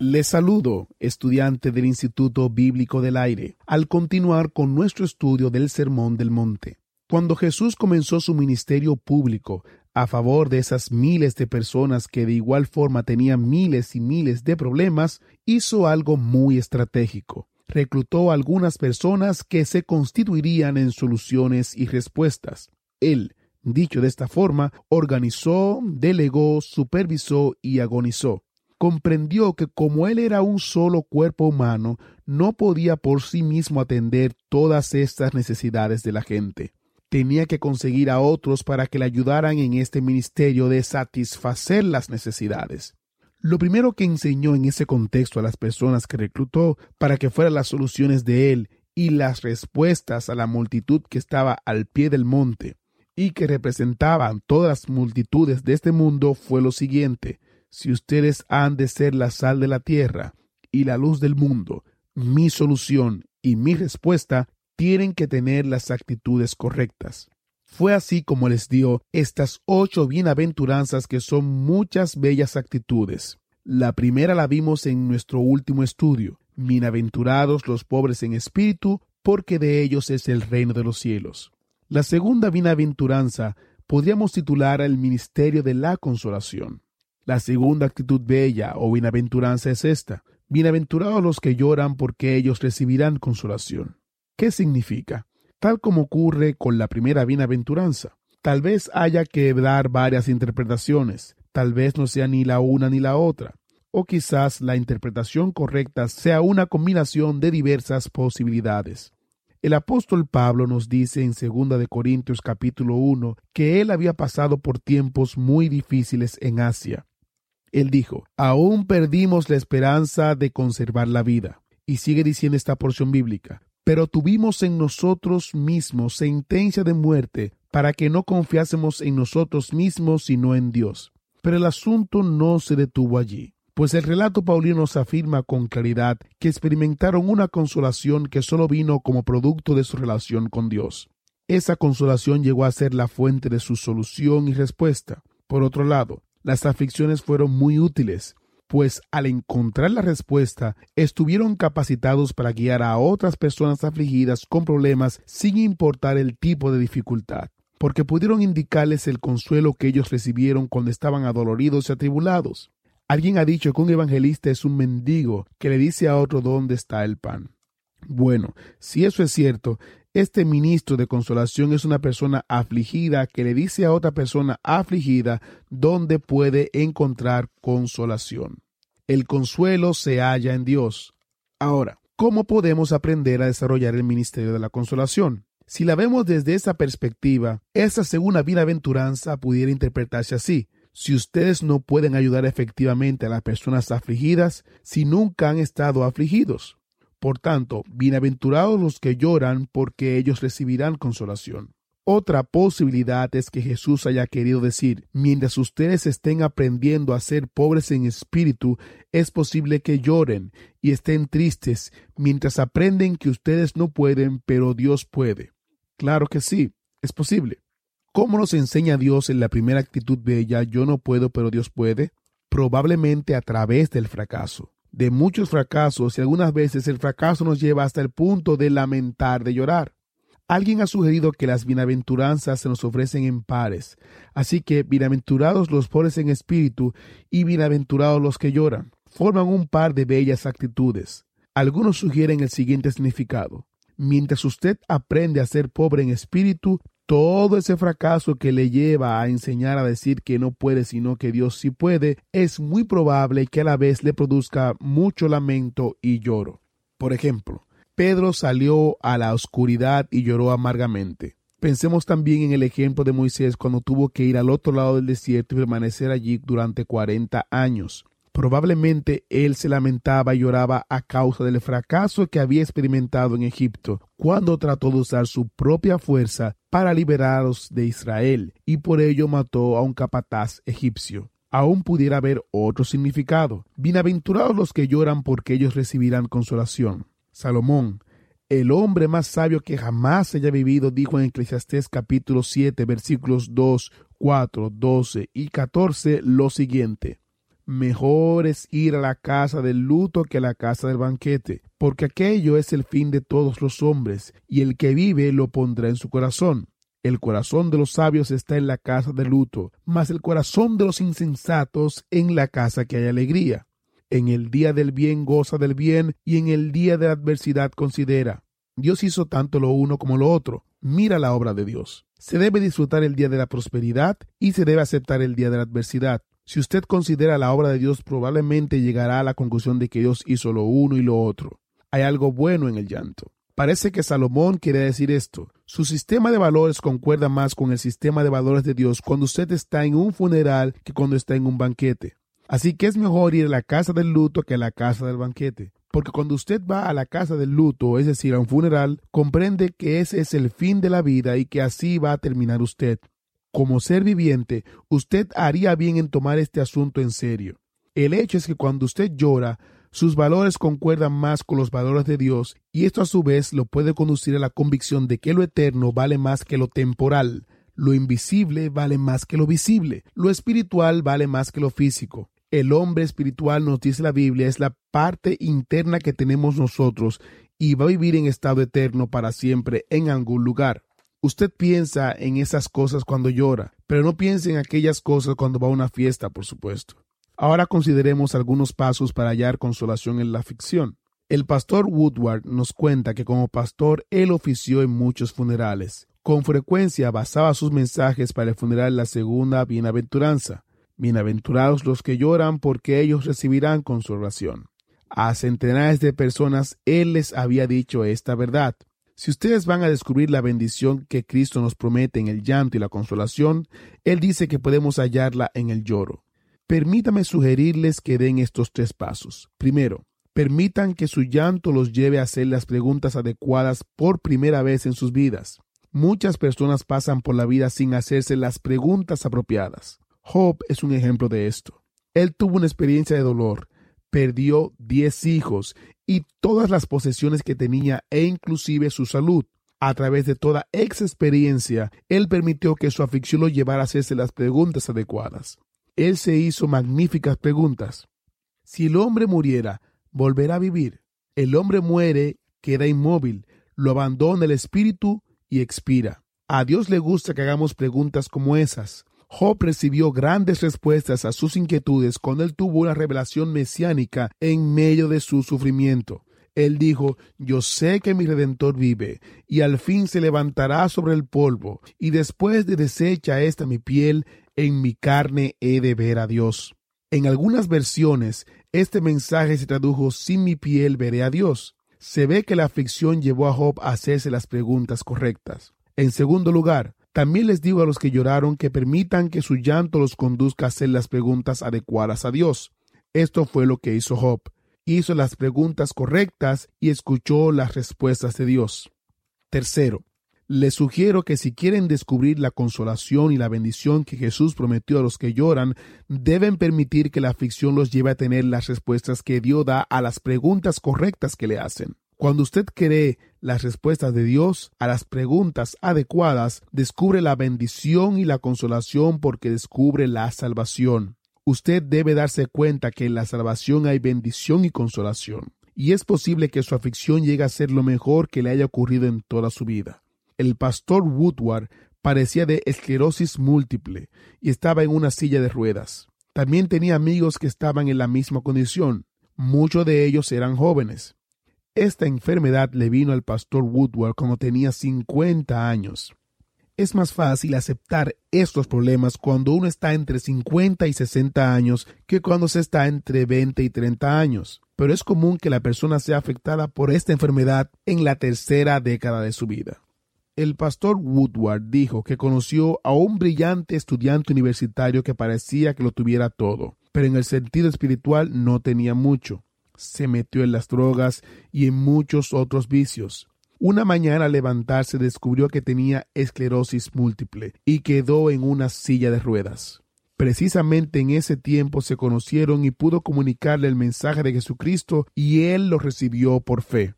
Les saludo, estudiante del Instituto Bíblico del Aire, al continuar con nuestro estudio del Sermón del Monte. Cuando Jesús comenzó su ministerio público a favor de esas miles de personas que de igual forma tenían miles y miles de problemas, hizo algo muy estratégico. Reclutó a algunas personas que se constituirían en soluciones y respuestas. Él, dicho de esta forma, organizó, delegó, supervisó y agonizó comprendió que como él era un solo cuerpo humano, no podía por sí mismo atender todas estas necesidades de la gente. Tenía que conseguir a otros para que le ayudaran en este ministerio de satisfacer las necesidades. Lo primero que enseñó en ese contexto a las personas que reclutó para que fueran las soluciones de él y las respuestas a la multitud que estaba al pie del monte y que representaban todas las multitudes de este mundo fue lo siguiente si ustedes han de ser la sal de la tierra y la luz del mundo, mi solución y mi respuesta tienen que tener las actitudes correctas. Fue así como les dio estas ocho bienaventuranzas que son muchas bellas actitudes. La primera la vimos en nuestro último estudio. Bienaventurados los pobres en espíritu, porque de ellos es el reino de los cielos. La segunda bienaventuranza podríamos titular el ministerio de la consolación. La segunda actitud bella o bienaventuranza es esta. Bienaventurados los que lloran porque ellos recibirán consolación. ¿Qué significa? Tal como ocurre con la primera bienaventuranza. Tal vez haya que dar varias interpretaciones. Tal vez no sea ni la una ni la otra. O quizás la interpretación correcta sea una combinación de diversas posibilidades. El apóstol Pablo nos dice en 2 de Corintios capítulo 1 que él había pasado por tiempos muy difíciles en Asia él dijo, aún perdimos la esperanza de conservar la vida. Y sigue diciendo esta porción bíblica, pero tuvimos en nosotros mismos sentencia de muerte para que no confiásemos en nosotros mismos sino en Dios. Pero el asunto no se detuvo allí, pues el relato paulino nos afirma con claridad que experimentaron una consolación que solo vino como producto de su relación con Dios. Esa consolación llegó a ser la fuente de su solución y respuesta. Por otro lado, las aflicciones fueron muy útiles, pues al encontrar la respuesta, estuvieron capacitados para guiar a otras personas afligidas con problemas sin importar el tipo de dificultad, porque pudieron indicarles el consuelo que ellos recibieron cuando estaban adoloridos y atribulados. Alguien ha dicho que un evangelista es un mendigo que le dice a otro dónde está el pan. Bueno, si eso es cierto, este ministro de consolación es una persona afligida que le dice a otra persona afligida dónde puede encontrar consolación. El consuelo se halla en Dios. Ahora, ¿cómo podemos aprender a desarrollar el ministerio de la consolación? Si la vemos desde esa perspectiva, esa segunda bienaventuranza pudiera interpretarse así. Si ustedes no pueden ayudar efectivamente a las personas afligidas, si nunca han estado afligidos. Por tanto, bienaventurados los que lloran, porque ellos recibirán consolación. Otra posibilidad es que Jesús haya querido decir, mientras ustedes estén aprendiendo a ser pobres en espíritu, es posible que lloren y estén tristes mientras aprenden que ustedes no pueden, pero Dios puede. Claro que sí, es posible. ¿Cómo nos enseña Dios en la primera actitud bella, yo no puedo, pero Dios puede? Probablemente a través del fracaso de muchos fracasos y algunas veces el fracaso nos lleva hasta el punto de lamentar, de llorar. Alguien ha sugerido que las bienaventuranzas se nos ofrecen en pares, así que bienaventurados los pobres en espíritu y bienaventurados los que lloran. Forman un par de bellas actitudes. Algunos sugieren el siguiente significado. Mientras usted aprende a ser pobre en espíritu, todo ese fracaso que le lleva a enseñar a decir que no puede, sino que Dios sí puede, es muy probable que a la vez le produzca mucho lamento y lloro. Por ejemplo, Pedro salió a la oscuridad y lloró amargamente. Pensemos también en el ejemplo de Moisés cuando tuvo que ir al otro lado del desierto y permanecer allí durante cuarenta años. Probablemente él se lamentaba y lloraba a causa del fracaso que había experimentado en Egipto, cuando trató de usar su propia fuerza para liberaros de Israel, y por ello mató a un capataz egipcio. Aún pudiera haber otro significado. Bienaventurados los que lloran porque ellos recibirán consolación. Salomón, el hombre más sabio que jamás haya vivido, dijo en Eclesiastés capítulo 7 versículos 2, 4, 12 y 14 lo siguiente. Mejor es ir a la casa del luto que a la casa del banquete, porque aquello es el fin de todos los hombres, y el que vive lo pondrá en su corazón. El corazón de los sabios está en la casa del luto, mas el corazón de los insensatos en la casa que hay alegría. En el día del bien goza del bien, y en el día de la adversidad considera. Dios hizo tanto lo uno como lo otro. Mira la obra de Dios. Se debe disfrutar el día de la prosperidad y se debe aceptar el día de la adversidad. Si usted considera la obra de Dios, probablemente llegará a la conclusión de que Dios hizo lo uno y lo otro. Hay algo bueno en el llanto. Parece que Salomón quiere decir esto. Su sistema de valores concuerda más con el sistema de valores de Dios cuando usted está en un funeral que cuando está en un banquete. Así que es mejor ir a la casa del luto que a la casa del banquete. Porque cuando usted va a la casa del luto, es decir, a un funeral, comprende que ese es el fin de la vida y que así va a terminar usted. Como ser viviente, usted haría bien en tomar este asunto en serio. El hecho es que cuando usted llora, sus valores concuerdan más con los valores de Dios y esto a su vez lo puede conducir a la convicción de que lo eterno vale más que lo temporal, lo invisible vale más que lo visible, lo espiritual vale más que lo físico. El hombre espiritual, nos dice la Biblia, es la parte interna que tenemos nosotros y va a vivir en estado eterno para siempre en algún lugar. Usted piensa en esas cosas cuando llora, pero no piense en aquellas cosas cuando va a una fiesta, por supuesto. Ahora consideremos algunos pasos para hallar consolación en la ficción. El pastor Woodward nos cuenta que como pastor él ofició en muchos funerales. Con frecuencia basaba sus mensajes para el funeral la segunda bienaventuranza. Bienaventurados los que lloran porque ellos recibirán consolación. A centenares de personas él les había dicho esta verdad. Si ustedes van a descubrir la bendición que Cristo nos promete en el llanto y la consolación, Él dice que podemos hallarla en el lloro. Permítame sugerirles que den estos tres pasos. Primero, permitan que su llanto los lleve a hacer las preguntas adecuadas por primera vez en sus vidas. Muchas personas pasan por la vida sin hacerse las preguntas apropiadas. Job es un ejemplo de esto. Él tuvo una experiencia de dolor, perdió diez hijos y todas las posesiones que tenía e inclusive su salud. A través de toda ex experiencia, él permitió que su afición lo llevara a hacerse las preguntas adecuadas. Él se hizo magníficas preguntas. Si el hombre muriera, ¿volverá a vivir? El hombre muere, queda inmóvil, lo abandona el espíritu y expira. A Dios le gusta que hagamos preguntas como esas. Job recibió grandes respuestas a sus inquietudes cuando él tuvo una revelación mesiánica en medio de su sufrimiento. Él dijo, Yo sé que mi Redentor vive, y al fin se levantará sobre el polvo, y después de deshecha esta mi piel, en mi carne he de ver a Dios. En algunas versiones, este mensaje se tradujo, Sin mi piel veré a Dios. Se ve que la aflicción llevó a Job a hacerse las preguntas correctas. En segundo lugar, también les digo a los que lloraron que permitan que su llanto los conduzca a hacer las preguntas adecuadas a Dios. Esto fue lo que hizo Job. Hizo las preguntas correctas y escuchó las respuestas de Dios. Tercero, les sugiero que si quieren descubrir la consolación y la bendición que Jesús prometió a los que lloran, deben permitir que la aflicción los lleve a tener las respuestas que Dios da a las preguntas correctas que le hacen. Cuando usted cree las respuestas de Dios a las preguntas adecuadas, descubre la bendición y la consolación porque descubre la salvación. Usted debe darse cuenta que en la salvación hay bendición y consolación, y es posible que su aflicción llegue a ser lo mejor que le haya ocurrido en toda su vida. El pastor Woodward parecía de esclerosis múltiple y estaba en una silla de ruedas. También tenía amigos que estaban en la misma condición. Muchos de ellos eran jóvenes. Esta enfermedad le vino al pastor Woodward cuando tenía 50 años. Es más fácil aceptar estos problemas cuando uno está entre 50 y 60 años que cuando se está entre 20 y 30 años, pero es común que la persona sea afectada por esta enfermedad en la tercera década de su vida. El pastor Woodward dijo que conoció a un brillante estudiante universitario que parecía que lo tuviera todo, pero en el sentido espiritual no tenía mucho se metió en las drogas y en muchos otros vicios. Una mañana al levantarse descubrió que tenía esclerosis múltiple y quedó en una silla de ruedas. Precisamente en ese tiempo se conocieron y pudo comunicarle el mensaje de Jesucristo y él lo recibió por fe.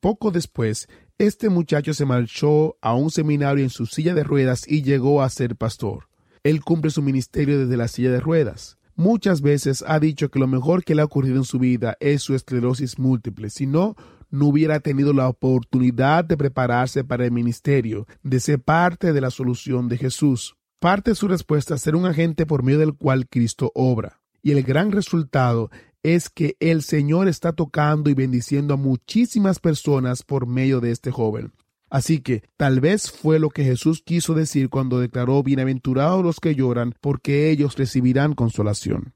Poco después, este muchacho se marchó a un seminario en su silla de ruedas y llegó a ser pastor. Él cumple su ministerio desde la silla de ruedas. Muchas veces ha dicho que lo mejor que le ha ocurrido en su vida es su esclerosis múltiple, si no, no hubiera tenido la oportunidad de prepararse para el ministerio, de ser parte de la solución de Jesús. Parte de su respuesta ser un agente por medio del cual Cristo obra. Y el gran resultado es que el Señor está tocando y bendiciendo a muchísimas personas por medio de este joven. Así que tal vez fue lo que Jesús quiso decir cuando declaró bienaventurados los que lloran, porque ellos recibirán consolación.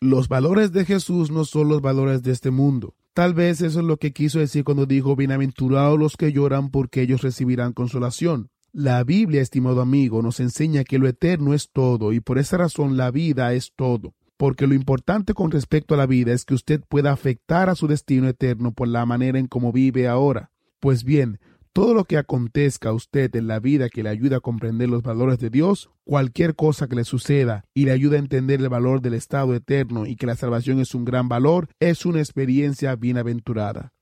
Los valores de Jesús no son los valores de este mundo. Tal vez eso es lo que quiso decir cuando dijo bienaventurados los que lloran, porque ellos recibirán consolación. La Biblia, estimado amigo, nos enseña que lo eterno es todo y por esa razón la vida es todo porque lo importante con respecto a la vida es que usted pueda afectar a su destino eterno por la manera en cómo vive ahora. Pues bien, todo lo que acontezca a usted en la vida que le ayude a comprender los valores de Dios, cualquier cosa que le suceda y le ayude a entender el valor del estado eterno y que la salvación es un gran valor, es una experiencia bienaventurada.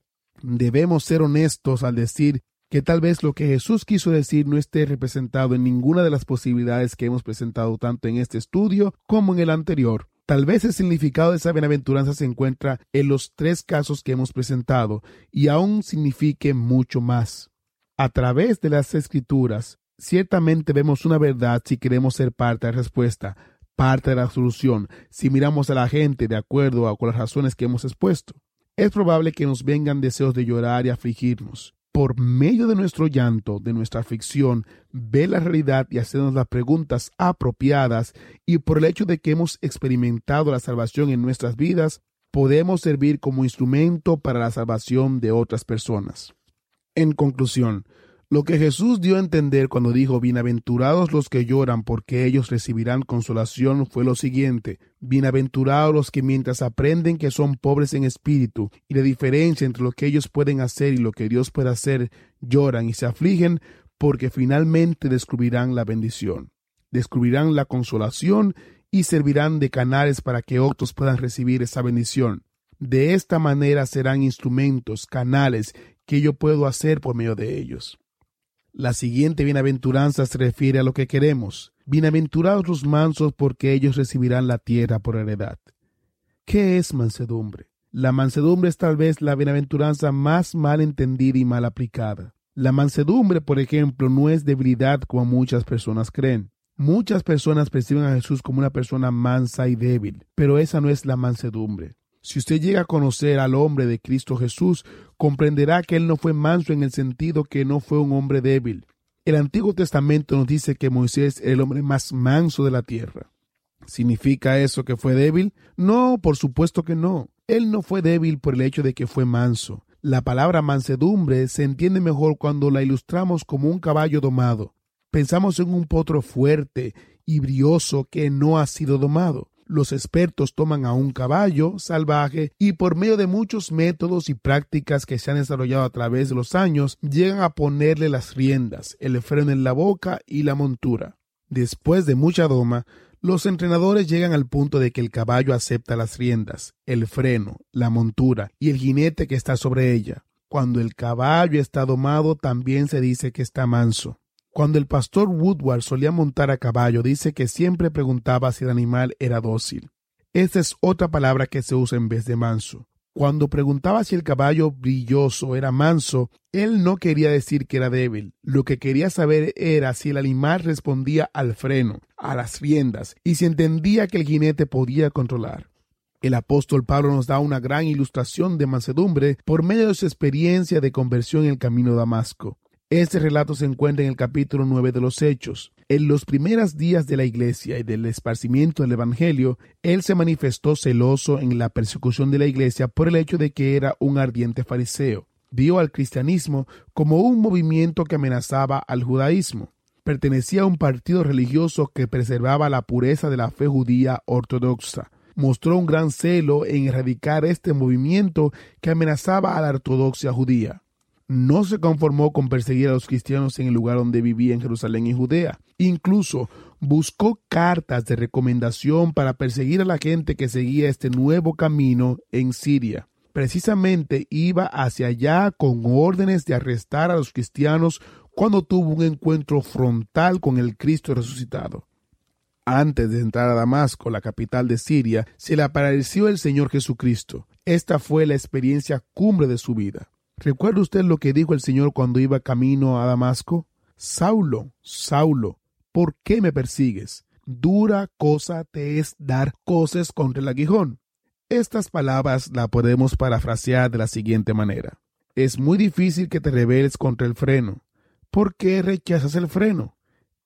Debemos ser honestos al decir que tal vez lo que Jesús quiso decir no esté representado en ninguna de las posibilidades que hemos presentado tanto en este estudio como en el anterior. Tal vez el significado de esa bienaventuranza se encuentra en los tres casos que hemos presentado y aún signifique mucho más a través de las escrituras, ciertamente vemos una verdad si queremos ser parte de la respuesta, parte de la solución, si miramos a la gente de acuerdo con las razones que hemos expuesto. Es probable que nos vengan deseos de llorar y afligirnos. Por medio de nuestro llanto, de nuestra aflicción, ver la realidad y hacernos las preguntas apropiadas, y por el hecho de que hemos experimentado la salvación en nuestras vidas, podemos servir como instrumento para la salvación de otras personas. En conclusión, lo que Jesús dio a entender cuando dijo Bienaventurados los que lloran porque ellos recibirán consolación fue lo siguiente, Bienaventurados los que mientras aprenden que son pobres en espíritu y la diferencia entre lo que ellos pueden hacer y lo que Dios puede hacer, lloran y se afligen porque finalmente descubrirán la bendición, descubrirán la consolación y servirán de canales para que otros puedan recibir esa bendición. De esta manera serán instrumentos, canales que yo puedo hacer por medio de ellos. La siguiente bienaventuranza se refiere a lo que queremos. Bienaventurados los mansos porque ellos recibirán la tierra por heredad. ¿Qué es mansedumbre? La mansedumbre es tal vez la bienaventuranza más mal entendida y mal aplicada. La mansedumbre, por ejemplo, no es debilidad como muchas personas creen. Muchas personas perciben a Jesús como una persona mansa y débil, pero esa no es la mansedumbre. Si usted llega a conocer al hombre de Cristo Jesús, comprenderá que él no fue manso en el sentido que no fue un hombre débil. El Antiguo Testamento nos dice que Moisés era el hombre más manso de la tierra. ¿Significa eso que fue débil? No, por supuesto que no. Él no fue débil por el hecho de que fue manso. La palabra mansedumbre se entiende mejor cuando la ilustramos como un caballo domado. Pensamos en un potro fuerte y brioso que no ha sido domado los expertos toman a un caballo salvaje y por medio de muchos métodos y prácticas que se han desarrollado a través de los años, llegan a ponerle las riendas, el freno en la boca y la montura. Después de mucha doma, los entrenadores llegan al punto de que el caballo acepta las riendas, el freno, la montura y el jinete que está sobre ella. Cuando el caballo está domado, también se dice que está manso. Cuando el pastor Woodward solía montar a caballo, dice que siempre preguntaba si el animal era dócil. Esta es otra palabra que se usa en vez de manso. Cuando preguntaba si el caballo brilloso era manso, él no quería decir que era débil. Lo que quería saber era si el animal respondía al freno, a las riendas, y si entendía que el jinete podía controlar. El apóstol Pablo nos da una gran ilustración de mansedumbre por medio de su experiencia de conversión en el camino de Damasco. Este relato se encuentra en el capítulo 9 de los Hechos. En los primeros días de la iglesia y del esparcimiento del Evangelio, él se manifestó celoso en la persecución de la iglesia por el hecho de que era un ardiente fariseo. Vio al cristianismo como un movimiento que amenazaba al judaísmo. Pertenecía a un partido religioso que preservaba la pureza de la fe judía ortodoxa. Mostró un gran celo en erradicar este movimiento que amenazaba a la ortodoxia judía no se conformó con perseguir a los cristianos en el lugar donde vivía en Jerusalén y Judea. Incluso buscó cartas de recomendación para perseguir a la gente que seguía este nuevo camino en Siria. Precisamente iba hacia allá con órdenes de arrestar a los cristianos cuando tuvo un encuentro frontal con el Cristo resucitado. Antes de entrar a Damasco, la capital de Siria, se le apareció el Señor Jesucristo. Esta fue la experiencia cumbre de su vida. ¿Recuerda usted lo que dijo el Señor cuando iba camino a Damasco? Saulo, Saulo, ¿por qué me persigues? Dura cosa te es dar cosas contra el aguijón. Estas palabras las podemos parafrasear de la siguiente manera. Es muy difícil que te rebeles contra el freno. ¿Por qué rechazas el freno?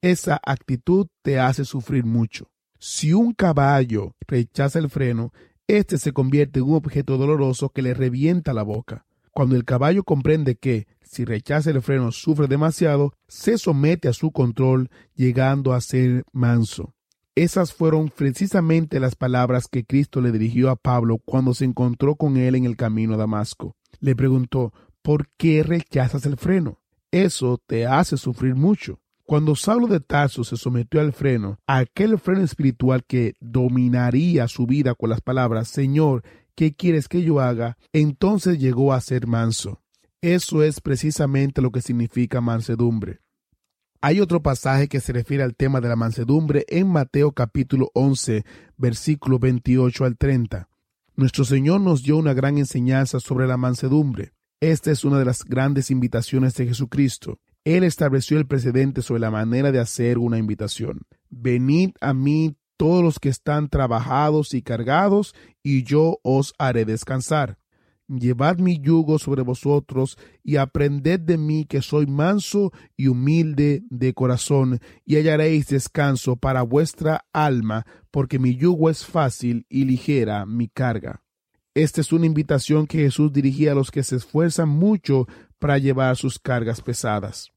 Esa actitud te hace sufrir mucho. Si un caballo rechaza el freno, éste se convierte en un objeto doloroso que le revienta la boca. Cuando el caballo comprende que, si rechaza el freno, sufre demasiado, se somete a su control, llegando a ser manso. Esas fueron precisamente las palabras que Cristo le dirigió a Pablo cuando se encontró con él en el camino a Damasco. Le preguntó, ¿por qué rechazas el freno? Eso te hace sufrir mucho. Cuando Saulo de Tarso se sometió al freno, aquel freno espiritual que dominaría su vida con las palabras, Señor, ¿qué quieres que yo haga? Entonces llegó a ser manso. Eso es precisamente lo que significa mansedumbre. Hay otro pasaje que se refiere al tema de la mansedumbre en Mateo capítulo 11, versículo 28 al 30. Nuestro Señor nos dio una gran enseñanza sobre la mansedumbre. Esta es una de las grandes invitaciones de Jesucristo. Él estableció el precedente sobre la manera de hacer una invitación. Venid a mí todos los que están trabajados y cargados, y yo os haré descansar. Llevad mi yugo sobre vosotros y aprended de mí que soy manso y humilde de corazón, y hallaréis descanso para vuestra alma, porque mi yugo es fácil y ligera mi carga. Esta es una invitación que Jesús dirigía a los que se esfuerzan mucho para llevar sus cargas pesadas.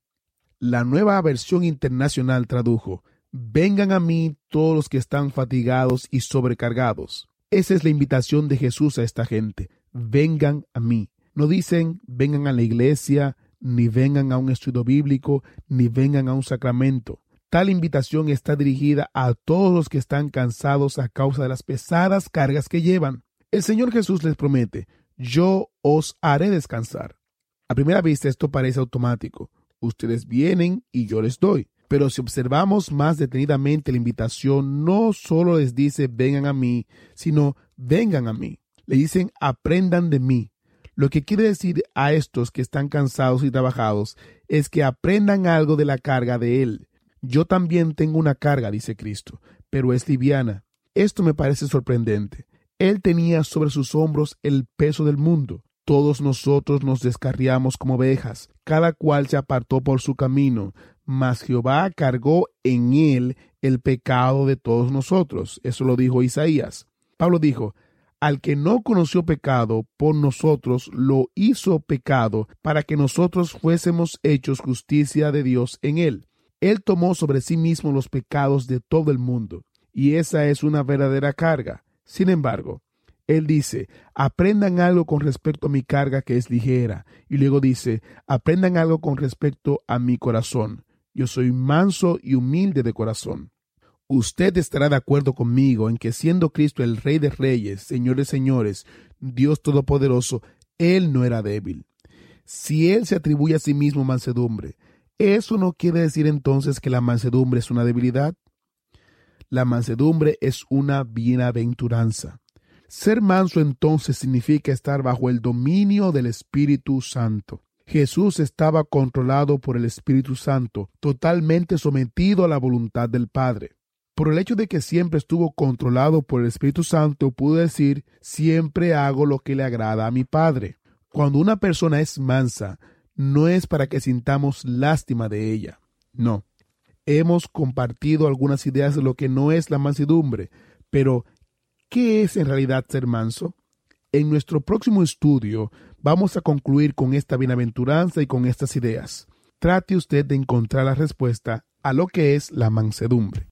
La nueva versión internacional tradujo Vengan a mí todos los que están fatigados y sobrecargados. Esa es la invitación de Jesús a esta gente. Vengan a mí. No dicen vengan a la iglesia, ni vengan a un estudio bíblico, ni vengan a un sacramento. Tal invitación está dirigida a todos los que están cansados a causa de las pesadas cargas que llevan. El Señor Jesús les promete, yo os haré descansar. A primera vista esto parece automático. Ustedes vienen y yo les doy. Pero si observamos más detenidamente la invitación, no solo les dice vengan a mí, sino vengan a mí. Le dicen aprendan de mí. Lo que quiere decir a estos que están cansados y trabajados es que aprendan algo de la carga de Él. Yo también tengo una carga, dice Cristo, pero es liviana. Esto me parece sorprendente. Él tenía sobre sus hombros el peso del mundo. Todos nosotros nos descarriamos como ovejas, cada cual se apartó por su camino, mas Jehová cargó en él el pecado de todos nosotros. Eso lo dijo Isaías. Pablo dijo, al que no conoció pecado, por nosotros lo hizo pecado, para que nosotros fuésemos hechos justicia de Dios en él. Él tomó sobre sí mismo los pecados de todo el mundo, y esa es una verdadera carga. Sin embargo, él dice, aprendan algo con respecto a mi carga que es ligera. Y luego dice, aprendan algo con respecto a mi corazón, yo soy manso y humilde de corazón. Usted estará de acuerdo conmigo en que siendo Cristo el Rey de Reyes, Señor de Señores, Dios Todopoderoso, Él no era débil. Si Él se atribuye a sí mismo mansedumbre, ¿eso no quiere decir entonces que la mansedumbre es una debilidad? La mansedumbre es una bienaventuranza. Ser manso entonces significa estar bajo el dominio del Espíritu Santo. Jesús estaba controlado por el Espíritu Santo, totalmente sometido a la voluntad del Padre. Por el hecho de que siempre estuvo controlado por el Espíritu Santo, pudo decir, siempre hago lo que le agrada a mi Padre. Cuando una persona es mansa, no es para que sintamos lástima de ella. No. Hemos compartido algunas ideas de lo que no es la mansedumbre, pero ¿qué es en realidad ser manso? En nuestro próximo estudio vamos a concluir con esta bienaventuranza y con estas ideas. Trate usted de encontrar la respuesta a lo que es la mansedumbre.